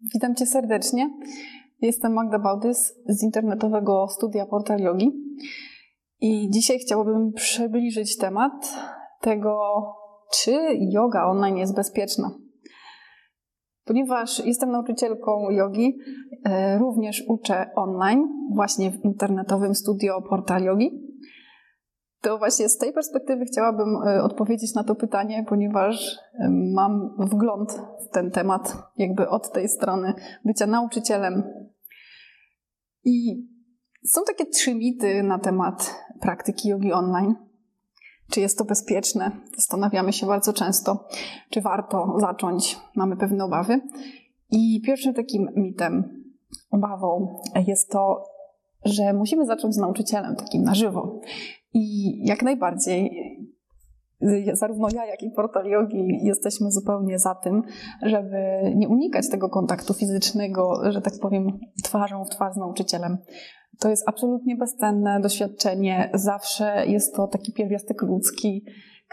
Witam Cię serdecznie. Jestem Magda Bałdys z internetowego studia Portal Yogi i dzisiaj chciałabym przybliżyć temat tego, czy yoga online jest bezpieczna. Ponieważ jestem nauczycielką jogi, e, również uczę online, właśnie w internetowym studio Portal Yogi to właśnie z tej perspektywy chciałabym e, odpowiedzieć na to pytanie, ponieważ e, mam wgląd w ten temat, jakby od tej strony bycia nauczycielem. I są takie trzy mity na temat praktyki jogi online. Czy jest to bezpieczne? Zastanawiamy się bardzo często, czy warto zacząć. Mamy pewne obawy. I pierwszym takim mitem, obawą jest to, że musimy zacząć z nauczycielem takim na żywo. I jak najbardziej zarówno ja, jak i portal yogi jesteśmy zupełnie za tym, żeby nie unikać tego kontaktu fizycznego, że tak powiem, twarzą w twarz z nauczycielem. To jest absolutnie bezcenne doświadczenie. Zawsze jest to taki pierwiastek ludzki,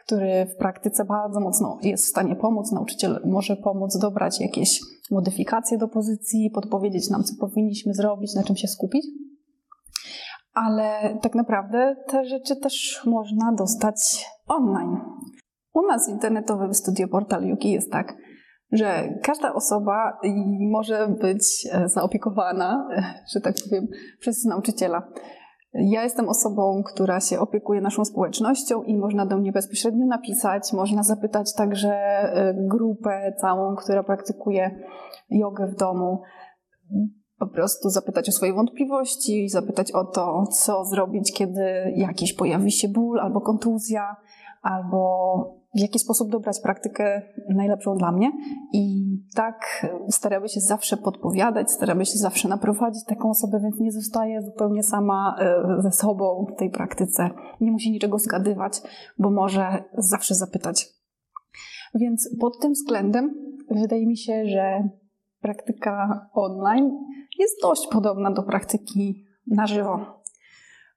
który w praktyce bardzo mocno jest w stanie pomóc. Nauczyciel może pomóc dobrać jakieś modyfikacje do pozycji, podpowiedzieć nam, co powinniśmy zrobić, na czym się skupić ale tak naprawdę te rzeczy też można dostać online. U nas w internetowym studio Portal Yuki jest tak, że każda osoba może być e, zaopiekowana, e, że tak powiem, przez nauczyciela. Ja jestem osobą, która się opiekuje naszą społecznością i można do mnie bezpośrednio napisać, można zapytać także e, grupę całą, która praktykuje jogę w domu po prostu zapytać o swoje wątpliwości, zapytać o to, co zrobić, kiedy jakiś pojawi się ból albo kontuzja, albo w jaki sposób dobrać praktykę najlepszą dla mnie. I tak staramy się zawsze podpowiadać, staramy się zawsze naprowadzić taką osobę, więc nie zostaje zupełnie sama e, ze sobą w tej praktyce. Nie musi niczego zgadywać, bo może zawsze zapytać. Więc pod tym względem wydaje mi się, że praktyka online jest dość podobna do praktyki na żywo.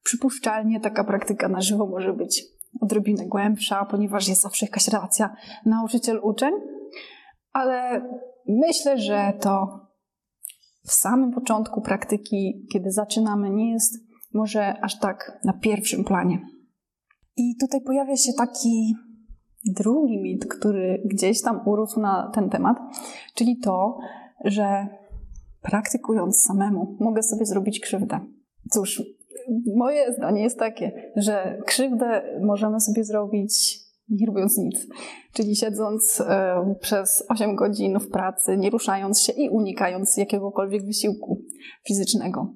Przypuszczalnie taka praktyka na żywo może być odrobinę głębsza, ponieważ jest zawsze jakaś relacja nauczyciel-uczeń, ale myślę, że to w samym początku praktyki, kiedy zaczynamy, nie jest może aż tak na pierwszym planie. I tutaj pojawia się taki drugi mit, który gdzieś tam urósł na ten temat, czyli to, że praktykując samemu mogę sobie zrobić krzywdę. Cóż, moje zdanie jest takie, że krzywdę możemy sobie zrobić nie robiąc nic. Czyli siedząc e, przez 8 godzin w pracy, nie ruszając się i unikając jakiegokolwiek wysiłku fizycznego.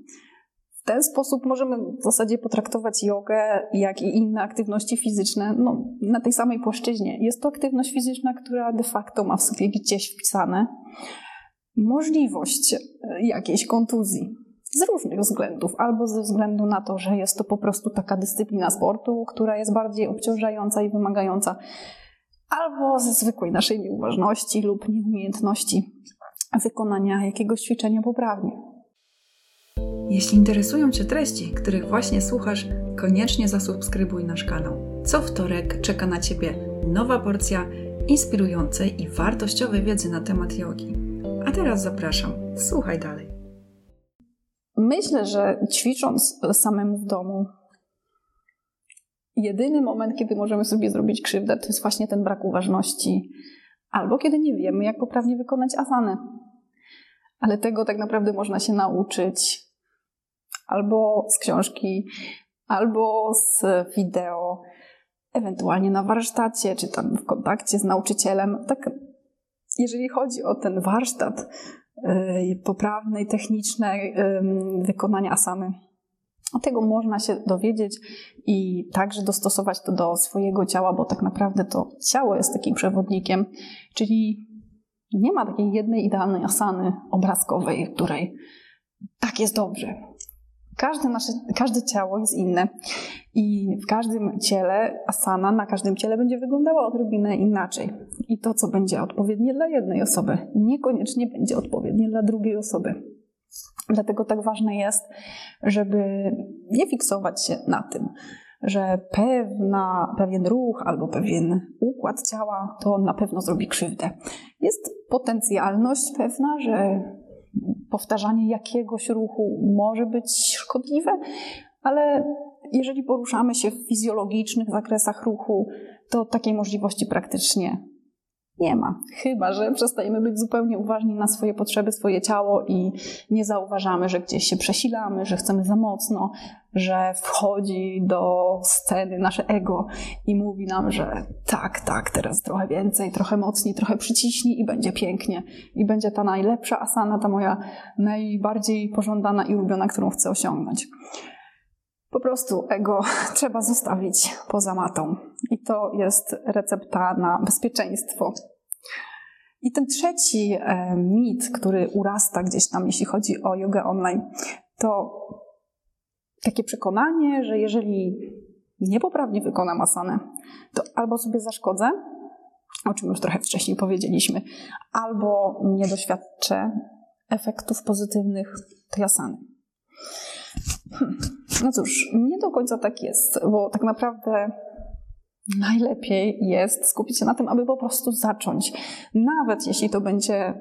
W ten sposób możemy w zasadzie potraktować jogę, jak i inne aktywności fizyczne no, na tej samej płaszczyźnie. Jest to aktywność fizyczna, która de facto ma w sobie gdzieś wpisane możliwość e, jakiejś kontuzji. Z różnych względów, albo ze względu na to, że jest to po prostu taka dyscyplina sportu, która jest bardziej obciążająca i wymagająca, albo ze zwykłej naszej nieuważności lub nieumiejętności wykonania jakiegoś ćwiczenia poprawnie. Jeśli interesują Cię treści, których właśnie słuchasz, koniecznie zasubskrybuj nasz kanał. Co wtorek czeka na Ciebie nowa porcja inspirującej i wartościowej wiedzy na temat jogi. A teraz zapraszam, słuchaj dalej. Myślę, że ćwicząc samemu w domu, jedyny moment, kiedy możemy sobie zrobić krzywdę, to jest właśnie ten brak uważności, albo kiedy nie wiemy, jak poprawnie wykonać asanę. Ale tego tak naprawdę można się nauczyć albo z książki, albo z wideo, ewentualnie na warsztacie, czy tam w kontakcie z nauczycielem. Tak jeżeli chodzi o ten warsztat y, poprawnej, technicznej wykonania asany, tego można się dowiedzieć i także dostosować to do swojego ciała, bo tak naprawdę to ciało jest takim przewodnikiem, czyli nie ma takiej jednej idealnej asany obrazkowej, której tak jest dobrze. Każde, nasze, każde ciało jest inne i w każdym ciele asana, na każdym ciele będzie wyglądała odrobinę inaczej. I to, co będzie odpowiednie dla jednej osoby, niekoniecznie będzie odpowiednie dla drugiej osoby. Dlatego tak ważne jest, żeby nie fiksować się na tym, że pewna, pewien ruch albo pewien układ ciała to na pewno zrobi krzywdę. Jest potencjalność pewna, że powtarzanie jakiegoś ruchu może być szkodliwe, ale jeżeli poruszamy się w fizjologicznych zakresach ruchu, to takiej możliwości praktycznie nie ma. Chyba, że przestajemy być zupełnie uważni na swoje potrzeby, swoje ciało i nie zauważamy, że gdzieś się przesilamy, że chcemy za mocno, że wchodzi do sceny nasze ego i mówi nam, że tak, tak, teraz trochę więcej, trochę mocniej, trochę przyciśnij i będzie pięknie. I będzie ta najlepsza asana, ta moja najbardziej pożądana i ulubiona, którą chcę osiągnąć. Po prostu ego trzeba zostawić poza matą. I to jest recepta na bezpieczeństwo. I ten trzeci e, mit, który urasta gdzieś tam, jeśli chodzi o jogę online, to takie przekonanie, że jeżeli niepoprawnie wykonam asanę, to albo sobie zaszkodzę, o czym już trochę wcześniej powiedzieliśmy, albo nie doświadczę efektów pozytywnych tej asany. Hmm. No cóż, nie do końca tak jest, bo tak naprawdę najlepiej jest skupić się na tym, aby po prostu zacząć. Nawet jeśli to będzie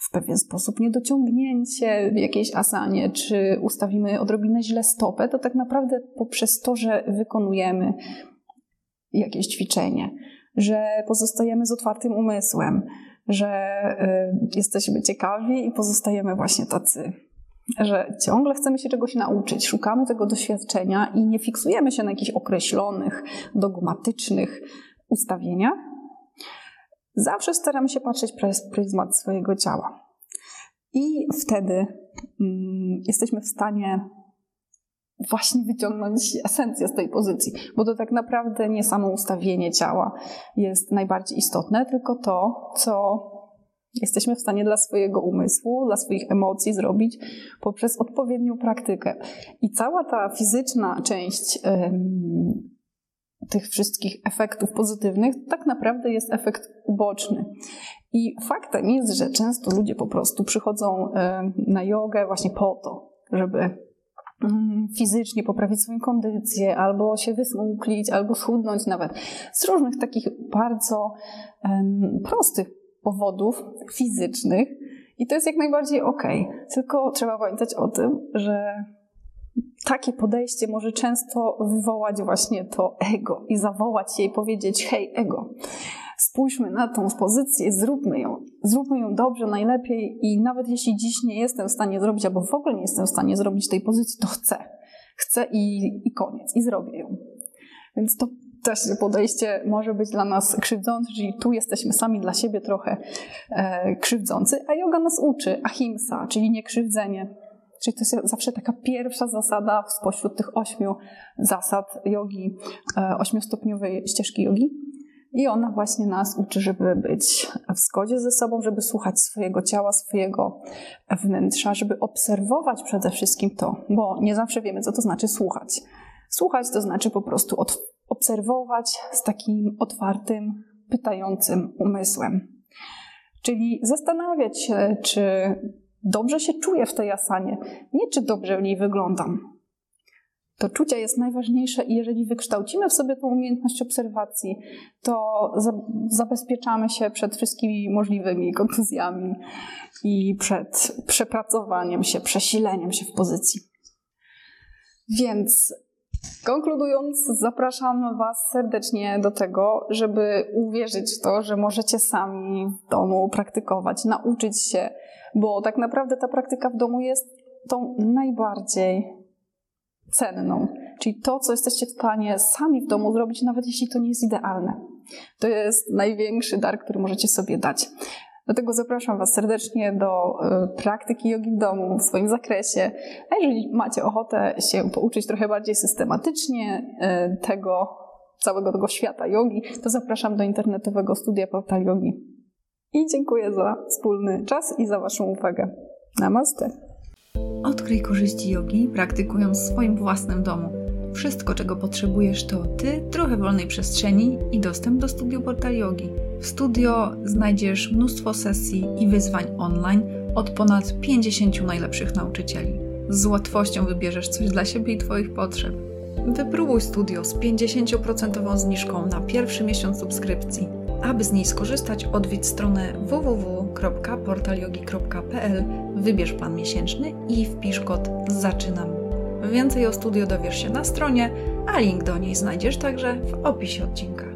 w pewien sposób niedociągnięcie w jakiejś asanie, czy ustawimy odrobinę źle stopę, to tak naprawdę poprzez to, że wykonujemy jakieś ćwiczenie, że pozostajemy z otwartym umysłem, że y, jesteśmy ciekawi i pozostajemy właśnie tacy że ciągle chcemy się czegoś nauczyć, szukamy tego doświadczenia i nie fiksujemy się na jakichś określonych, dogmatycznych ustawieniach, zawsze staramy się patrzeć przez pryzmat swojego ciała. I wtedy mm, jesteśmy w stanie właśnie wyciągnąć esencję z tej pozycji, bo to tak naprawdę nie samo ustawienie ciała jest najbardziej istotne, tylko to, co jesteśmy w stanie dla swojego umysłu, dla swoich emocji zrobić poprzez odpowiednią praktykę. I cała ta fizyczna część tych wszystkich efektów pozytywnych tak naprawdę jest efekt uboczny. I faktem jest, że często ludzie po prostu przychodzą na jogę właśnie po to, żeby fizycznie poprawić swoją kondycję, albo się wysmuklić, albo schudnąć nawet. Z różnych takich bardzo prostych powodów fizycznych i to jest jak najbardziej ok. Tylko trzeba pamiętać o tym, że takie podejście może często wywołać właśnie to ego i zawołać je i powiedzieć: hej, ego. Spójrzmy na tą pozycję, zróbmy ją. Zróbmy ją dobrze, najlepiej i nawet jeśli dziś nie jestem w stanie zrobić, albo w ogóle nie jestem w stanie zrobić tej pozycji, to chcę. Chcę i, i koniec, i zrobię ją. Więc to też podejście może być dla nas krzywdzące, czyli tu jesteśmy sami dla siebie trochę e, krzywdzący, a yoga nas uczy ahimsa, czyli niekrzywdzenie. Czyli to jest zawsze taka pierwsza zasada spośród tych ośmiu zasad jogi, e, ośmiostopniowej ścieżki jogi. I ona właśnie nas uczy, żeby być w zgodzie ze sobą, żeby słuchać swojego ciała, swojego wnętrza, żeby obserwować przede wszystkim to, bo nie zawsze wiemy, co to znaczy słuchać. Słuchać to znaczy po prostu obserwować z takim otwartym, pytającym umysłem. Czyli zastanawiać się, czy dobrze się czuję w tej asanie, nie czy dobrze w niej wyglądam. To czucie jest najważniejsze i jeżeli wykształcimy w sobie tą umiejętność obserwacji, to zabezpieczamy się przed wszystkimi możliwymi kontuzjami i przed przepracowaniem się, przesileniem się w pozycji. Więc Konkludując, zapraszam Was serdecznie do tego, żeby uwierzyć w to, że możecie sami w domu praktykować, nauczyć się, bo tak naprawdę ta praktyka w domu jest tą najbardziej cenną. Czyli to, co jesteście w stanie sami w domu zrobić, nawet jeśli to nie jest idealne. To jest największy dar, który możecie sobie dać. Dlatego zapraszam Was serdecznie do e, praktyki jogi w domu w swoim zakresie. A jeżeli macie ochotę się pouczyć trochę bardziej systematycznie e, tego całego tego świata jogi, to zapraszam do internetowego studia Portal Jogi. I dziękuję za wspólny czas i za Waszą uwagę. Namaste. Odkryj korzyści jogi, praktykując w swoim własnym domu. Wszystko, czego potrzebujesz, to ty, trochę wolnej przestrzeni i dostęp do studiu Portal. W studio znajdziesz mnóstwo sesji i wyzwań online od ponad 50 najlepszych nauczycieli. Z łatwością wybierzesz coś dla siebie i Twoich potrzeb. Wypróbuj studio z 50% zniżką na pierwszy miesiąc subskrypcji. Aby z niej skorzystać, odwiedź stronę www studio.portalyogi.pl wybierz plan miesięczny i wpisz kod ZAczynam. Więcej o studio dowiesz się na stronie, a link do niej znajdziesz także w opisie odcinka.